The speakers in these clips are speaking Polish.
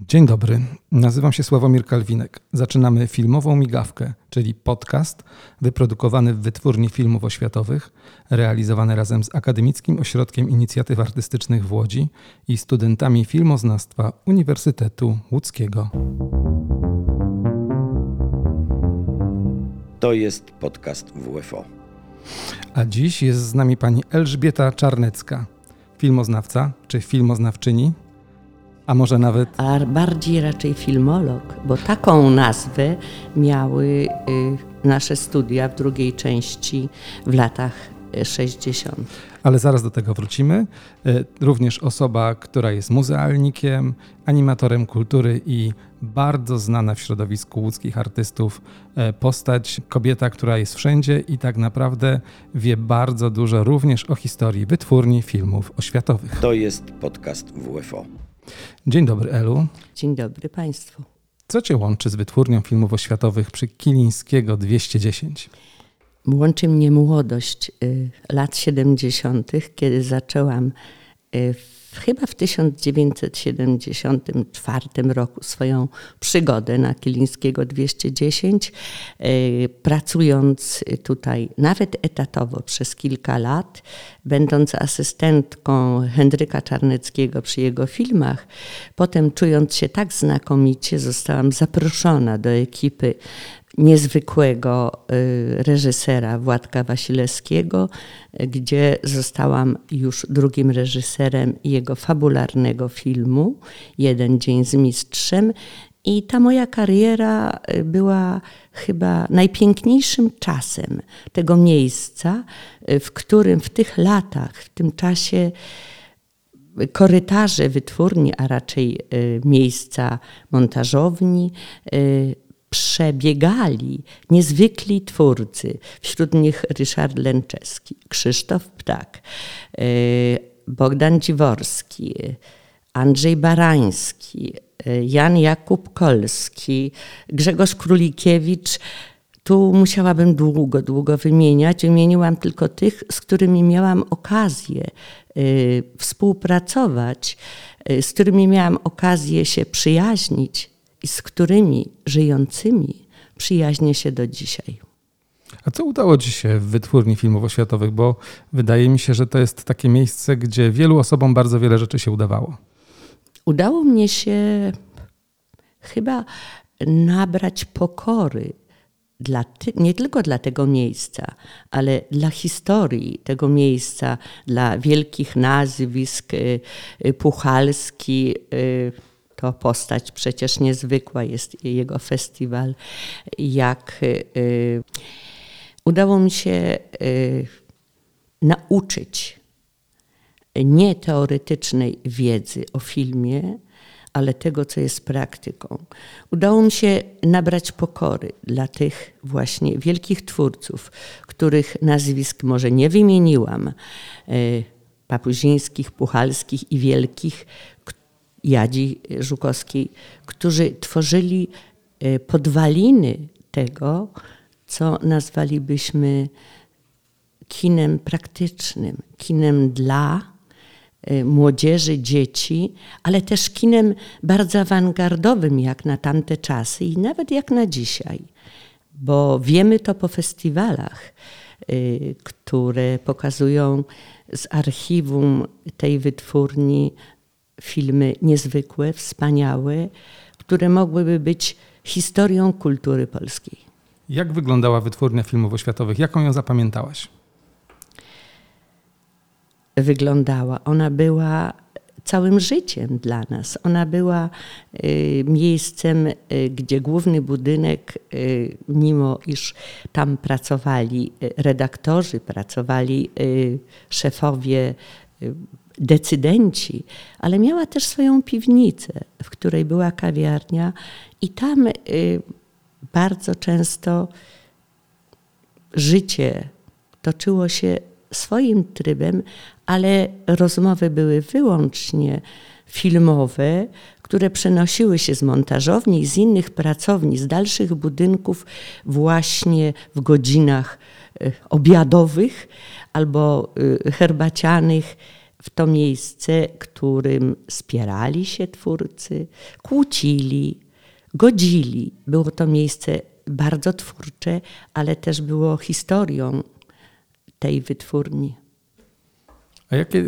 Dzień dobry, nazywam się Sławomir Kalwinek. Zaczynamy filmową migawkę, czyli podcast wyprodukowany w Wytwórni Filmów Oświatowych, realizowany razem z Akademickim Ośrodkiem Inicjatyw Artystycznych w Łodzi i studentami filmoznawstwa Uniwersytetu Łódzkiego. To jest podcast WFO. A dziś jest z nami pani Elżbieta Czarnecka, filmoznawca czy filmoznawczyni, a może nawet. A bardziej raczej filmolog, bo taką nazwę miały y, nasze studia w drugiej części w latach 60. Ale zaraz do tego wrócimy. Y, również osoba, która jest muzealnikiem, animatorem kultury i bardzo znana w środowisku łódzkich artystów y, postać, kobieta, która jest wszędzie i tak naprawdę wie bardzo dużo również o historii wytwórni filmów oświatowych. To jest podcast WFO. Dzień dobry, Elu. Dzień dobry Państwu. Co Cię łączy z wytwórnią filmów oświatowych przy Kilińskiego 210? Łączy mnie młodość y, lat 70., kiedy zaczęłam y, chyba w 1974 roku swoją przygodę na Kilińskiego 210, y, pracując tutaj nawet etatowo przez kilka lat, będąc asystentką Henryka Czarneckiego przy jego filmach, potem czując się tak znakomicie, zostałam zaproszona do ekipy niezwykłego reżysera Władka Wasilewskiego, gdzie zostałam już drugim reżyserem jego fabularnego filmu Jeden dzień z mistrzem. I ta moja kariera była chyba najpiękniejszym czasem tego miejsca, w którym w tych latach, w tym czasie korytarze wytwórni, a raczej miejsca montażowni, przebiegali niezwykli twórcy. Wśród nich Ryszard Lęczewski, Krzysztof Ptak, e, Bogdan Dziworski, Andrzej Barański, e, Jan Jakub Kolski, Grzegorz Królikiewicz. Tu musiałabym długo, długo wymieniać. Wymieniłam tylko tych, z którymi miałam okazję e, współpracować, z którymi miałam okazję się przyjaźnić, i z którymi żyjącymi przyjaźnię się do dzisiaj. A co udało Ci się w wytwórni filmów oświatowych? Bo wydaje mi się, że to jest takie miejsce, gdzie wielu osobom bardzo wiele rzeczy się udawało. Udało mnie się chyba nabrać pokory dla ty, nie tylko dla tego miejsca, ale dla historii tego miejsca, dla wielkich nazwisk, y, y, Puchalski, y, to postać przecież niezwykła jest jego festiwal, jak y, udało mi się y, nauczyć nie teoretycznej wiedzy o filmie, ale tego, co jest praktyką. Udało mi się nabrać pokory dla tych właśnie wielkich twórców, których nazwisk może nie wymieniłam, y, papuzińskich, puchalskich i wielkich, Jadzi Żukowskiej, którzy tworzyli e, podwaliny tego, co nazwalibyśmy kinem praktycznym, kinem dla e, młodzieży, dzieci, ale też kinem bardzo awangardowym jak na tamte czasy i nawet jak na dzisiaj. Bo wiemy to po festiwalach, e, które pokazują z archiwum tej wytwórni filmy niezwykłe, wspaniałe, które mogłyby być historią kultury polskiej. Jak wyglądała wytwórnia filmów oświatowych? Jaką ją zapamiętałaś? Wyglądała. Ona była całym życiem dla nas. Ona była y, miejscem, y, gdzie główny budynek, y, mimo iż tam pracowali redaktorzy, pracowali szefowie decydenci, ale miała też swoją piwnicę, w której była kawiarnia i tam y, bardzo często życie toczyło się swoim trybem, ale rozmowy były wyłącznie filmowe, które przenosiły się z montażowni i z innych pracowni, z dalszych budynków właśnie w godzinach y, obiadowych albo y, herbacianych w to miejsce, którym spierali się twórcy, kłócili, godzili. Było to miejsce bardzo twórcze, ale też było historią tej wytwórni. Jakie,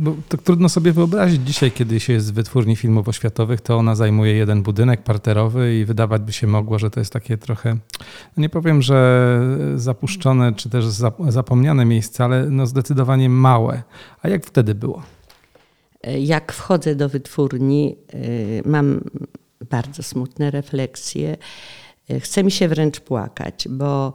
bo tak trudno sobie wyobrazić dzisiaj, kiedy się jest w wytwórni filmów oświatowych, to ona zajmuje jeden budynek parterowy i wydawać by się mogło, że to jest takie trochę, no nie powiem, że zapuszczone czy też zapomniane miejsce, ale no zdecydowanie małe. A jak wtedy było? Jak wchodzę do wytwórni, y, mam bardzo smutne refleksje. Y, chce mi się wręcz płakać, bo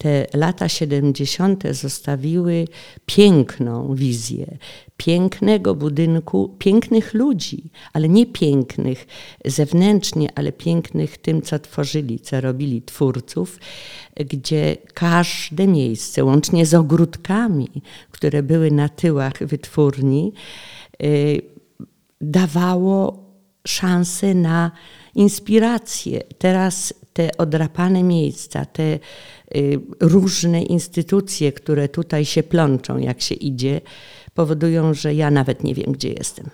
te lata 70. zostawiły piękną wizję pięknego budynku, pięknych ludzi, ale nie pięknych zewnętrznie, ale pięknych tym, co tworzyli, co robili twórców, gdzie każde miejsce, łącznie z ogródkami, które były na tyłach wytwórni, y, dawało szansę na inspirację. Teraz te odrapane miejsca, te y, różne instytucje, które tutaj się plączą, jak się idzie, powodują, że ja nawet nie wiem, gdzie jestem.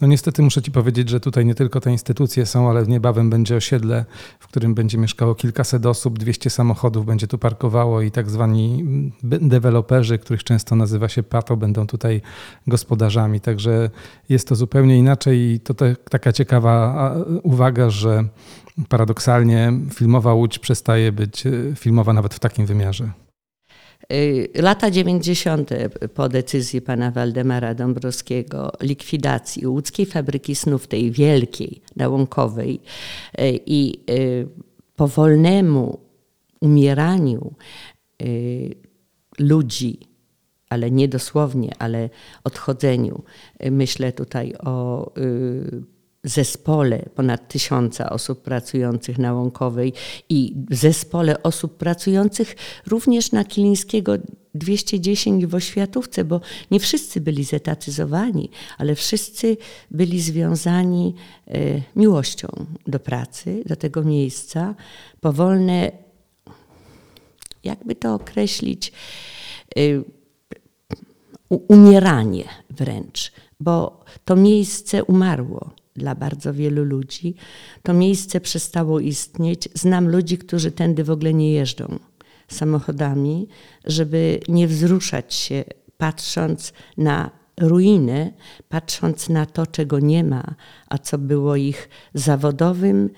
No niestety muszę Ci powiedzieć, że tutaj nie tylko te instytucje są, ale niebawem będzie osiedle, w którym będzie mieszkało kilkaset osób, 200 samochodów będzie tu parkowało i tak zwani deweloperzy, których często nazywa się pato, będą tutaj gospodarzami. Także jest to zupełnie inaczej i to te, taka ciekawa uwaga, że paradoksalnie filmowa Łódź przestaje być e, filmowa nawet w takim wymiarze. Y, lata 90. po decyzji pana Waldemara Dąbrowskiego, likwidacji łódzkiej fabryki snów, tej wielkiej, nałąkowej y, i y, powolnemu umieraniu ludzi, ale nie dosłownie, ale odchodzeniu. Myślę tutaj o zespole ponad tysiąca osób pracujących na Łąkowej i zespole osób pracujących również na Kilińskiego 210 w Oświatówce, bo nie wszyscy byli zetatyzowani, ale wszyscy byli związani e, miłością do pracy, do tego miejsca. Powolne, jakby to określić, e, umieranie wręcz, bo to miejsce umarło dla bardzo wielu ludzi. To miejsce przestało istnieć. Znam ludzi, którzy tędy w ogóle nie jeżdżą samochodami, żeby nie wzruszać się, patrząc na ruiny, patrząc na to, czego nie ma, a co było ich zawodowym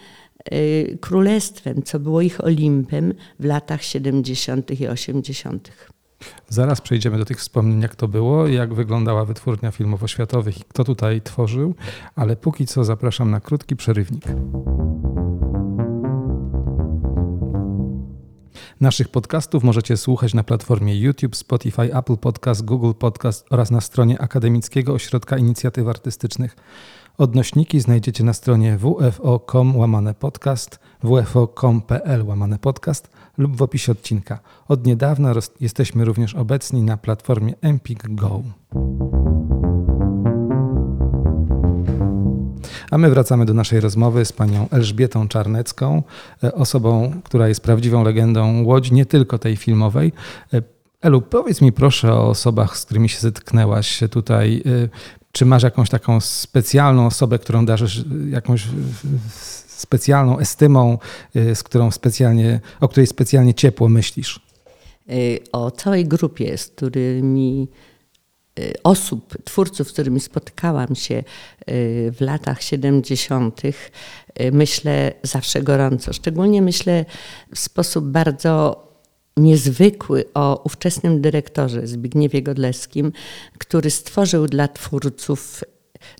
y, królestwem, co było ich Olimpem w latach 70. i 80. Zaraz przejdziemy do tych wspomnień, jak to było, jak wyglądała wytwórnia filmów oświatowych i kto tutaj tworzył, ale póki co zapraszam na krótki przerywnik. Naszych podcastów możecie słuchać na platformie YouTube, Spotify, Apple Podcast, Google Podcast oraz na stronie Akademickiego Ośrodka Inicjatyw Artystycznych. Odnośniki znajdziecie na stronie wfo.com łamane podcast, wfo.com.pl łamane podcast lub w opisie odcinka. Od niedawna jesteśmy również obecni na platformie Empik Go. A my wracamy do naszej rozmowy z panią Elżbietą Czarnecką, e, osobą, która jest prawdziwą legendą Łodzi, nie tylko tej filmowej. E, Elu, powiedz mi proszę o osobach, z którymi się zetknęłaś tutaj. E, czy masz jakąś taką specjalną osobę, którą darzysz jakąś specjalną estymą, y, z którą specjalnie, o której specjalnie ciepło myślisz? Y, o całej grupie, z którymi y, osób, twórców, z którymi spotkałam się w latach 70., myślę zawsze gorąco. Szczególnie myślę w sposób bardzo niezwykły o ówczesnym dyrektorze Zbigniewie Godleskim, który stworzył dla twórców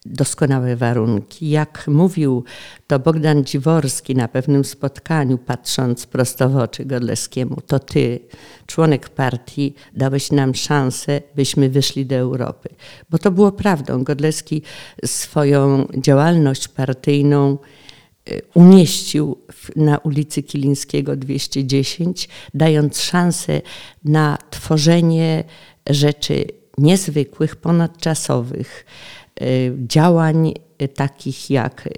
doskonałe warunki. Jak mówił to Bogdan Dziworski na pewnym spotkaniu, patrząc prosto w oczy Godleskiemu, to ty, członek partii, dałeś nam szansę, byśmy wyszli do Europy. Bo to było prawdą. Godleski swoją działalność partyjną y, umieścił na ulicy Kilińskiego 210, dając szansę na tworzenie rzeczy niezwykłych, ponadczasowych, działań takich jak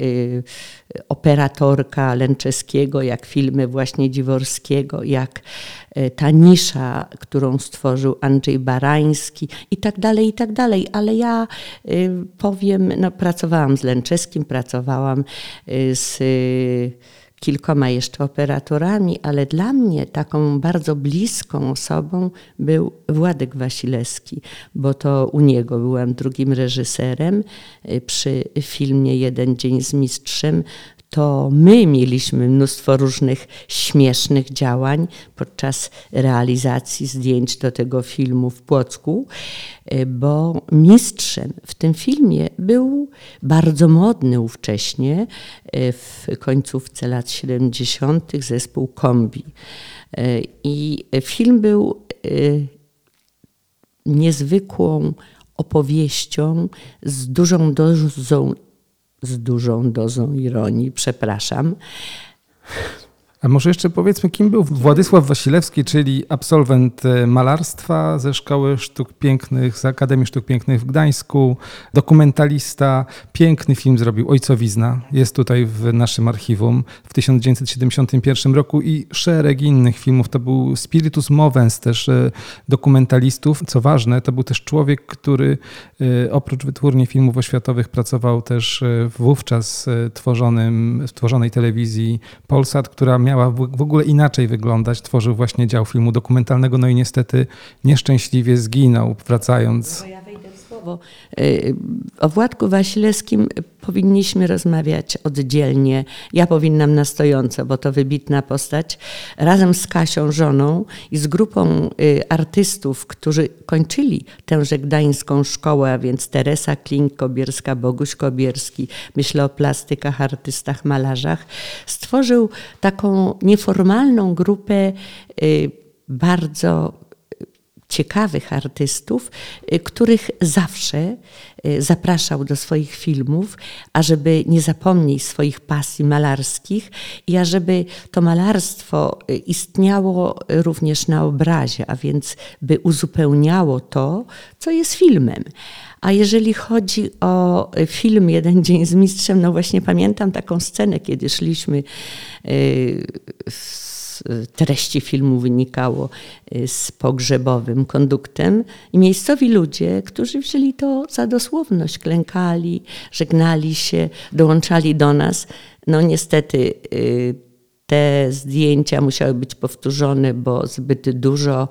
Operatorka Lęczeskiego, jak filmy właśnie Dziworskiego, jak ta nisza, którą stworzył Andrzej Barański i tak dalej, i tak dalej. Ale ja powiem, no, pracowałam z Lęczeskim, pracowałam z kilkoma jeszcze operatorami, ale dla mnie taką bardzo bliską osobą był Władek Wasilewski, bo to u niego byłam drugim reżyserem y, przy filmie Jeden dzień z mistrzem to my mieliśmy mnóstwo różnych śmiesznych działań podczas realizacji zdjęć do tego filmu w Płocku, e, bo mistrzem w tym filmie był bardzo modny ówcześnie e, w końcówce lat 70. zespół Kombi. E, I film był niezwykłą opowieścią z dużą dozą z dużą dozą ironii, przepraszam. A może jeszcze powiedzmy, kim był Władysław Wasilewski, czyli absolwent e, malarstwa ze Szkoły Sztuk Pięknych, z Akademii Sztuk Pięknych w Gdańsku, dokumentalista, piękny film zrobił Ojcowizna, jest tutaj w naszym archiwum w 1971 roku i szereg innych filmów. To był spiritus movens też e, dokumentalistów. Co ważne, to był też człowiek, który e, oprócz wytwórni filmów oświatowych pracował też wówczas tworzonym, tworzonej telewizji Polsat, która miała miała w ogóle inaczej wyglądać. Tworzył właśnie dział filmu dokumentalnego, no i niestety nieszczęśliwie zginął, wracając. Słowo. Y, o Władku Wasilewskim powinniśmy rozmawiać oddzielnie. Ja powinnam na stojąco, bo to wybitna postać. Razem z Kasią, żoną i z grupą y, artystów, którzy kończyli tęże gdańską szkołę, a więc Teresa Klink-Kobierska, Boguś Kobierski, myślę o plastykach, artystach, malarzach, stworzył taką nieformalną grupę y, bardzo ciekawych artystów, y, których zawsze y, zapraszał do swoich filmów, ażeby nie zapomnieć swoich pasji malarskich i ażeby to malarstwo y, istniało również na obrazie, a więc by uzupełniało to, co jest filmem. A jeżeli chodzi o film Jeden dzień z mistrzem, no właśnie pamiętam taką scenę, kiedy szliśmy z treści filmu wynikało y, z pogrzebowym konduktem i miejscowi ludzie, którzy wzięli to za dosłowność, klękali, żegnali się, dołączali do nas. No niestety y, te zdjęcia musiały być powtórzone, bo zbyt dużo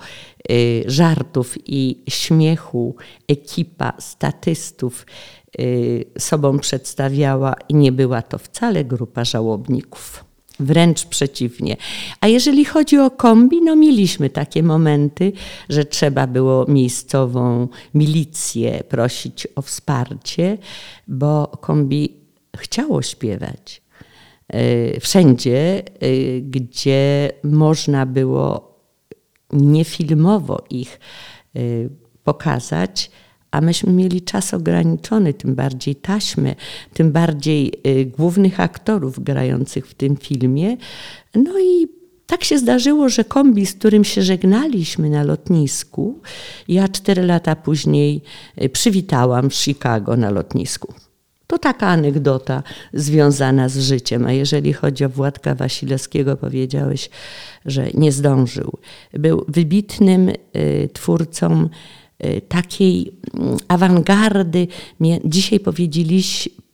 y, żartów i śmiechu ekipa statystów sobą przedstawiała i nie była to wcale grupa żałobników. Wręcz przeciwnie. A jeżeli chodzi o kombi, no mieliśmy takie momenty, że trzeba było miejscową milicję prosić o wsparcie, bo kombi chciało śpiewać. E, wszędzie, e, gdzie można było niefilmowo ich e, pokazać, a myśmy mieli czas ograniczony, tym bardziej taśmy, tym bardziej y, głównych aktorów grających w tym filmie. No i tak się zdarzyło, że kombi, z którym się żegnaliśmy na lotnisku, ja cztery lata później y, przywitałam w Chicago na lotnisku. To taka anegdota związana z życiem. A jeżeli chodzi o Władka Wasilewskiego, powiedziałeś, że nie zdążył. Był wybitnym y, twórcą takiej mm, awangardy. Dzisiaj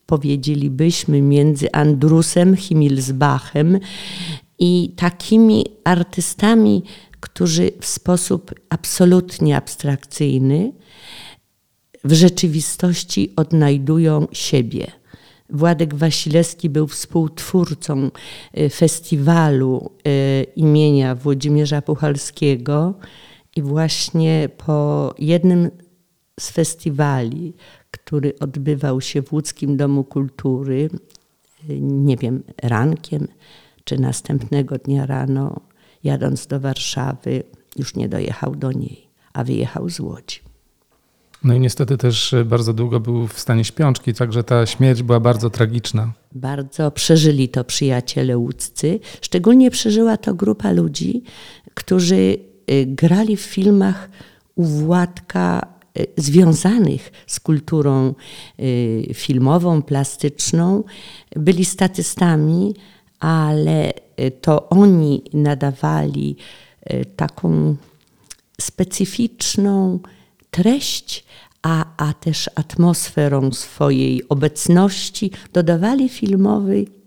powiedzielibyśmy między Andrusem, Himmelsbachem i takimi artystami, którzy w sposób absolutnie abstrakcyjny w rzeczywistości odnajdują siebie. Władek Wasilewski był współtwórcą y, festiwalu y, imienia Włodzimierza Puchalskiego, i właśnie po jednym z festiwali, który odbywał się w Łódzkim Domu Kultury, nie wiem, rankiem czy następnego dnia rano, jadąc do Warszawy, już nie dojechał do niej, a wyjechał z Łodzi. No i niestety też bardzo długo był w stanie śpiączki, także ta śmierć była bardzo tragiczna. Bardzo przeżyli to przyjaciele łódzcy. Szczególnie przeżyła to grupa ludzi, którzy grali w filmach u Władka związanych z kulturą filmową, plastyczną, byli statystami, ale to oni nadawali taką specyficzną treść, a, a też atmosferą swojej obecności. Dodawali filmowej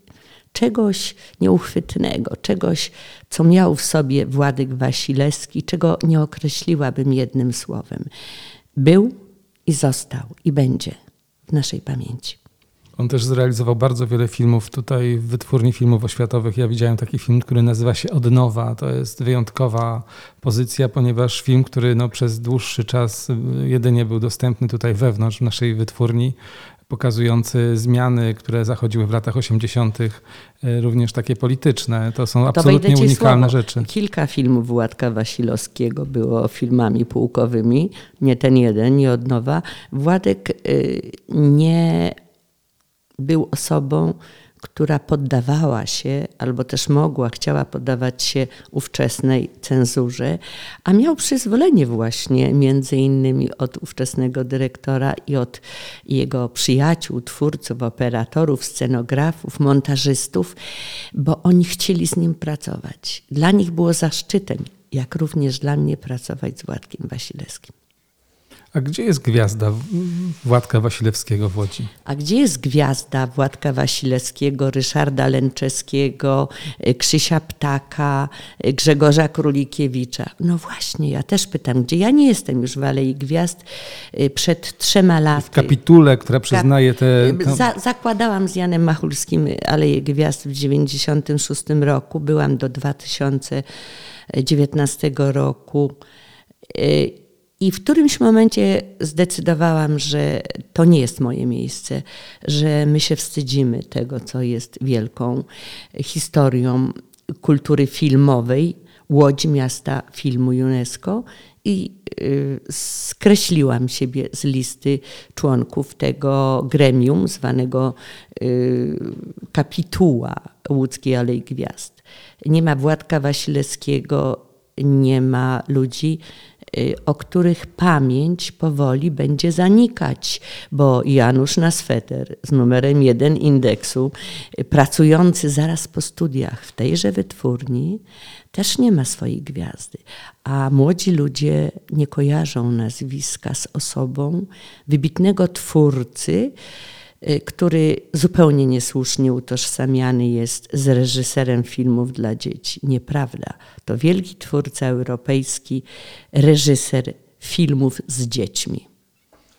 czegoś nieuchwytnego, czegoś, co miał w sobie Władek Wasilewski, czego nie określiłabym jednym słowem. Był i został i będzie w naszej pamięci. On też zrealizował bardzo wiele filmów tutaj w Wytwórni Filmów Oświatowych. Ja widziałem taki film, który nazywa się Odnowa. To jest wyjątkowa pozycja, ponieważ film, który no, przez dłuższy czas jedynie był dostępny tutaj wewnątrz w naszej wytwórni, pokazujący zmiany, które zachodziły w latach 80., e, również takie polityczne. To są absolutnie to unikalne słowo. rzeczy. Kilka filmów Władka Wasilowskiego było filmami pułkowymi, nie ten jeden, nie od nowa. Władek y, nie był osobą, która poddawała się, albo też mogła, chciała poddawać się ówczesnej cenzurze, a miał przyzwolenie właśnie między innymi od ówczesnego dyrektora i od jego przyjaciół, twórców, operatorów, scenografów, montażystów, bo oni chcieli z nim pracować. Dla nich było zaszczytem, jak również dla mnie pracować z Władkiem Wasilewskim. A gdzie jest gwiazda Władka Wasilewskiego w Łodzi? A gdzie jest gwiazda Władka Wasilewskiego, Ryszarda Lęczeskiego, y, Krzysia Ptaka, y, Grzegorza Królikiewicza? No właśnie, ja też pytam, gdzie? Ja nie jestem już w Alei Gwiazd y, przed trzema laty. W kapitule, która przyznaje te... Za, zakładałam z Janem Machulskim Aleję Gwiazd w 1996 roku. Byłam do 2019 roku i w którymś momencie zdecydowałam, że to nie jest moje miejsce, że my się wstydzimy tego, co jest wielką historią kultury filmowej Łodzi, miasta filmu UNESCO i y, skreśliłam siebie z listy członków tego gremium zwanego y, kapituła Łódzkiej Alei Gwiazd. Nie ma Władka Wasilewskiego, nie ma ludzi, o których pamięć powoli będzie zanikać, bo Janusz Nasweter z numerem jeden indeksu, y, pracujący zaraz po studiach w tejże wytwórni, też nie ma swojej gwiazdy. A młodzi ludzie nie kojarzą nazwiska z osobą wybitnego twórcy, Y, który zupełnie niesłusznie utożsamiany jest z reżyserem filmów dla dzieci. Nieprawda. To wielki twórca europejski, reżyser filmów z dziećmi.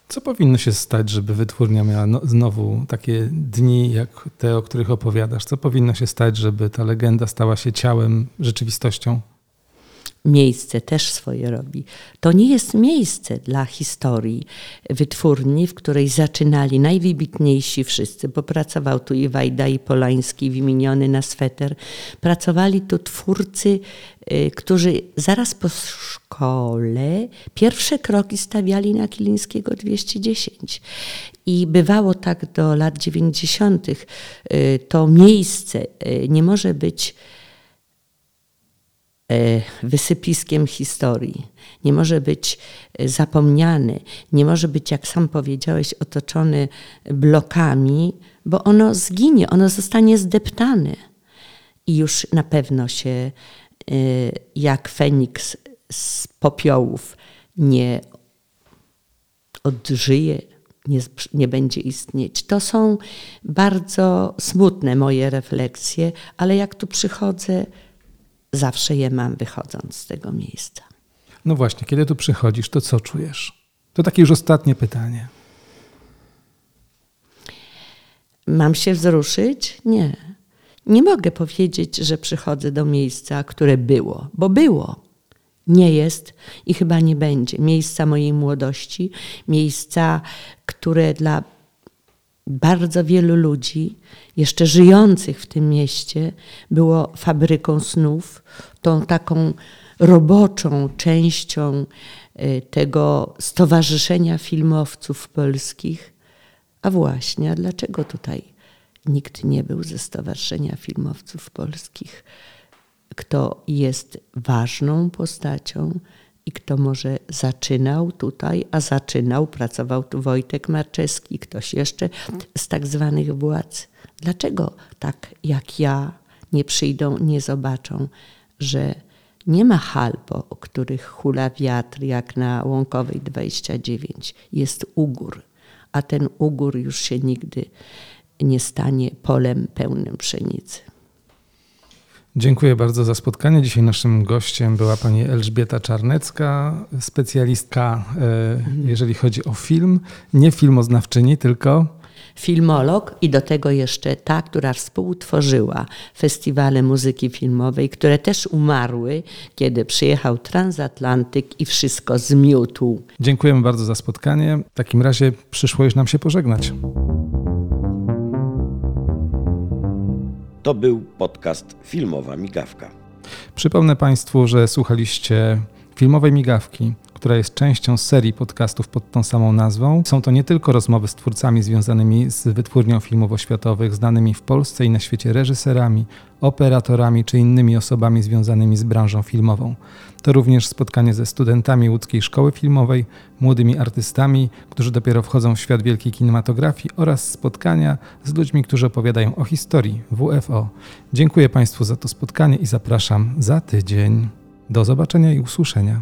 Co powinno się stać, żeby wytwórnia miała no, znowu takie dni, jak te, o których opowiadasz? Co powinno się stać, żeby ta legenda stała się ciałem, rzeczywistością? Miejsce też swoje robi. To nie jest miejsce dla historii wytwórni, w której zaczynali najwybitniejsi wszyscy, bo pracował tu i Wajda, i Polański, wymieniony na sweter. Pracowali tu twórcy, y, którzy zaraz po szkole pierwsze kroki stawiali na Kilińskiego 210. I bywało tak do lat 90. Y, to miejsce y, nie może być wysypiskiem historii. Nie może być e, zapomniany, nie może być, jak sam powiedziałeś, otoczony blokami, bo ono zginie, ono zostanie zdeptane. I już na pewno się e, jak Feniks z popiołów nie odżyje, nie, nie będzie istnieć. To są bardzo smutne moje refleksje, ale jak tu przychodzę, zawsze je mam wychodząc z tego miejsca. No właśnie, kiedy tu przychodzisz, to co czujesz? To takie już ostatnie pytanie. Mam się wzruszyć? Nie. Nie mogę powiedzieć, że przychodzę do miejsca, które było, bo było. Nie jest i chyba nie będzie. Miejsca mojej młodości, miejsca, które dla bardzo wielu ludzi, jeszcze żyjących w tym mieście, było fabryką snów, tą taką roboczą częścią y, tego Stowarzyszenia Filmowców Polskich. A właśnie, a dlaczego tutaj nikt nie był ze Stowarzyszenia Filmowców Polskich? Kto jest ważną postacią i kto może zaczynał tutaj, a zaczynał, pracował tu Wojtek Marczewski, ktoś jeszcze z tak zwanych władz. Dlaczego tak jak ja nie przyjdą, nie zobaczą, że nie ma hal, po których hula wiatr jak na Łąkowej 29. Jest ugór, a ten ugór już się nigdy nie stanie polem pełnym pszenicy. Dziękuję bardzo za spotkanie. Dzisiaj naszym gościem była pani Elżbieta Czarnecka, specjalistka, e, jeżeli chodzi o film. Nie filmoznawczyni, tylko filmolog i do tego jeszcze ta, która współtworzyła festiwale muzyki filmowej, które też umarły, kiedy przyjechał transatlantyk i wszystko zmiótł. Dziękujemy bardzo za spotkanie. W takim razie przyszło już nam się pożegnać. To był podcast Filmowa Migawka. Przypomnę Państwu, że słuchaliście filmowej migawki, która jest częścią serii podcastów pod tą samą nazwą. Są to nie tylko rozmowy z twórcami związanymi z wytwórnią filmów oświatowych, znanymi w Polsce i na świecie reżyserami, operatorami czy innymi osobami związanymi z branżą filmową. To również spotkanie ze studentami łódzkiej szkoły filmowej, młodymi artystami, którzy dopiero wchodzą w świat wielkiej kinematografii oraz spotkania z ludźmi, którzy opowiadają o historii WFO. Dziękuję Państwu za to spotkanie i zapraszam za tydzień. Do zobaczenia i usłyszenia.